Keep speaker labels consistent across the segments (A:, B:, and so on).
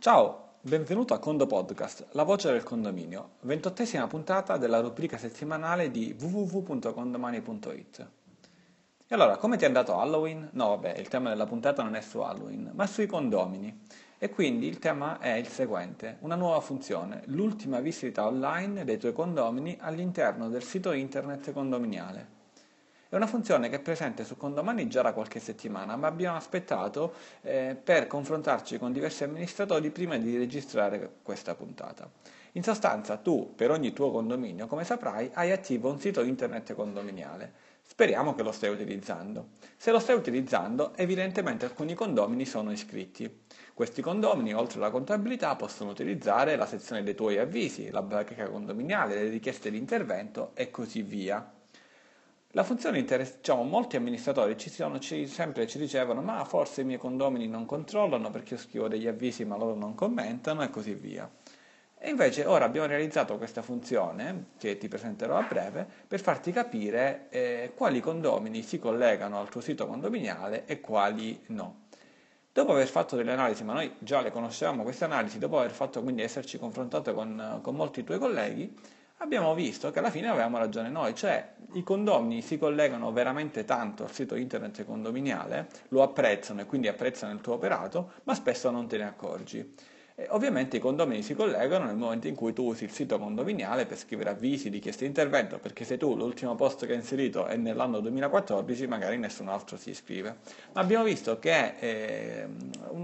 A: Ciao, benvenuto a Condo Podcast, la voce del condominio, ventottesima puntata della rubrica settimanale di www.condomani.it. E allora, come ti è andato Halloween? No, vabbè, il tema della puntata non è su Halloween, ma sui condomini. E quindi il tema è il seguente, una nuova funzione, l'ultima visita online dei tuoi condomini all'interno del sito internet condominiale. È una funzione che è presente su Condomani già da qualche settimana, ma abbiamo aspettato eh, per confrontarci con diversi amministratori prima di registrare questa puntata. In sostanza, tu per ogni tuo condominio, come saprai, hai attivo un sito internet condominiale. Speriamo che lo stai utilizzando. Se lo stai utilizzando, evidentemente alcuni condomini sono iscritti. Questi condomini, oltre alla contabilità, possono utilizzare la sezione dei tuoi avvisi, la bacheca condominiale, le richieste di intervento e così via. La funzione interessa, diciamo, molti amministratori ci, sono, ci, sempre ci dicevano ma forse i miei condomini non controllano perché io scrivo degli avvisi ma loro non commentano e così via. E invece ora abbiamo realizzato questa funzione, che ti presenterò a breve, per farti capire eh, quali condomini si collegano al tuo sito condominiale e quali no. Dopo aver fatto delle analisi, ma noi già le conoscevamo queste analisi, dopo aver fatto quindi esserci confrontato con, con molti tuoi colleghi, abbiamo visto che alla fine avevamo ragione noi, cioè i condomini si collegano veramente tanto al sito internet condominiale, lo apprezzano e quindi apprezzano il tuo operato, ma spesso non te ne accorgi. E ovviamente i condomini si collegano nel momento in cui tu usi il sito condominiale per scrivere avvisi, richieste di intervento, perché se tu l'ultimo post che hai inserito è nell'anno 2014, magari nessun altro si iscrive. Ma abbiamo visto che eh,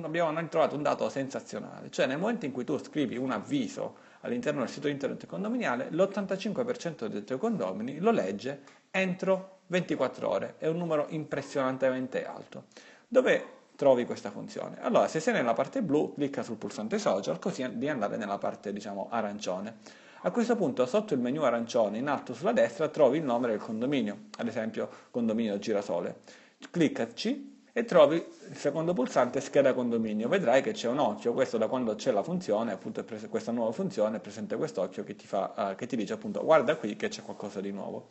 A: abbiamo trovato un dato sensazionale, cioè nel momento in cui tu scrivi un avviso all'interno del sito internet condominiale, l'85% dei tuoi condomini lo legge entro 24 ore, è un numero impressionantemente alto. Dove trovi questa funzione? Allora, se sei nella parte blu, clicca sul pulsante social, così di andare nella parte, diciamo, arancione. A questo punto, sotto il menu arancione, in alto sulla destra, trovi il nome del condominio, ad esempio condominio Girasole. Cliccaci e trovi il secondo pulsante scheda condominio. Vedrai che c'è un occhio, questo da quando c'è la funzione, appunto questa nuova funzione, è presente quest'occhio che ti, fa, uh, che ti dice appunto guarda qui che c'è qualcosa di nuovo.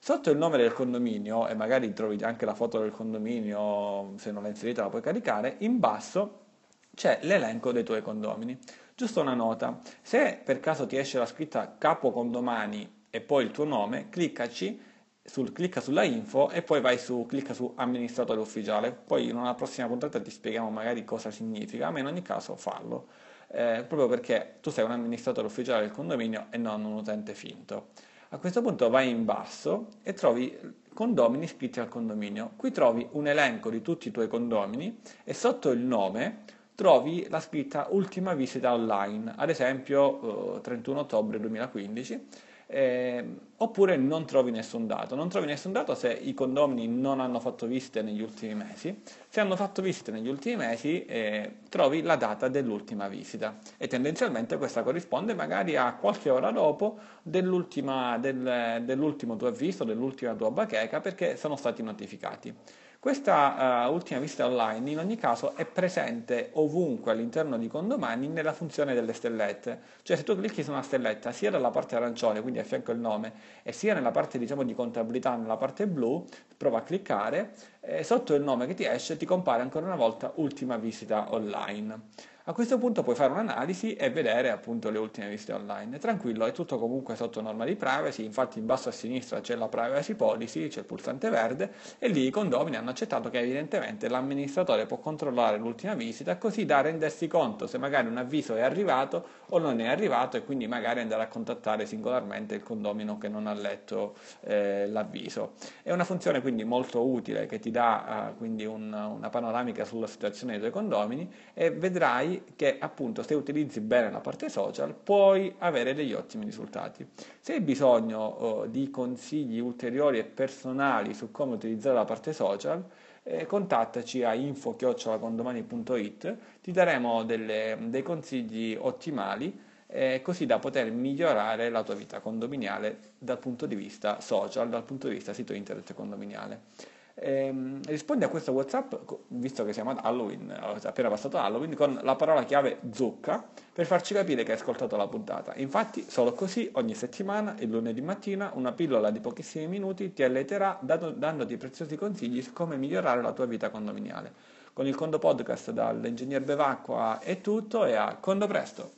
A: Sotto il nome del condominio, e magari trovi anche la foto del condominio, se non l'hai inserita la puoi caricare, in basso c'è l'elenco dei tuoi condomini. Giusto una nota, se per caso ti esce la scritta capo condomani e poi il tuo nome, cliccaci sul, clicca sulla info e poi vai su, clicca su amministratore ufficiale. Poi in una prossima puntata ti spieghiamo magari cosa significa, ma in ogni caso fallo. Eh, proprio perché tu sei un amministratore ufficiale del condominio e non un utente finto. A questo punto vai in basso e trovi condomini iscritti al condominio. Qui trovi un elenco di tutti i tuoi condomini e sotto il nome trovi la scritta ultima visita online, ad esempio eh, 31 ottobre 2015 eh, oppure non trovi nessun dato. Non trovi nessun dato se i condomini non hanno fatto visite negli ultimi mesi. Se hanno fatto visite negli ultimi mesi, eh, trovi la data dell'ultima visita e tendenzialmente questa corrisponde magari a qualche ora dopo dell'ultima, del, dell'ultimo tuo avviso, dell'ultima tua bacheca perché sono stati notificati. Questa uh, ultima visita online in ogni caso è presente ovunque all'interno di Condomani nella funzione delle stellette, cioè se tu clicchi su una stelletta sia dalla parte arancione, quindi a fianco il nome, e sia nella parte diciamo di contabilità, nella parte blu, prova a cliccare, e sotto il nome che ti esce ti compare ancora una volta ultima visita online. A questo punto puoi fare un'analisi e vedere appunto le ultime visite online. Tranquillo, è tutto comunque sotto norma di privacy, infatti in basso a sinistra c'è la privacy policy, c'è il pulsante verde e lì i condomini hanno accettato che evidentemente l'amministratore può controllare l'ultima visita così da rendersi conto se magari un avviso è arrivato o non è arrivato e quindi magari andare a contattare singolarmente il condomino che non ha letto eh, l'avviso. È una funzione quindi molto utile che ti dà eh, quindi un, una panoramica sulla situazione dei tuoi condomini e vedrai che appunto se utilizzi bene la parte social puoi avere degli ottimi risultati. Se hai bisogno oh, di consigli ulteriori e personali su come utilizzare la parte social, eh, contattaci a info-condomani.it, ti daremo delle, dei consigli ottimali eh, così da poter migliorare la tua vita condominiale dal punto di vista social, dal punto di vista sito internet condominiale. Ehm, rispondi a questo WhatsApp, visto che siamo ad Halloween, appena passato Halloween, con la parola chiave zucca per farci capire che hai ascoltato la puntata. Infatti, solo così ogni settimana, il lunedì mattina, una pillola di pochissimi minuti ti alleterà dando, dandoti preziosi consigli su come migliorare la tua vita condominiale. Con il Condo Podcast dall'ingegner Bevacqua è tutto e a Condo Presto!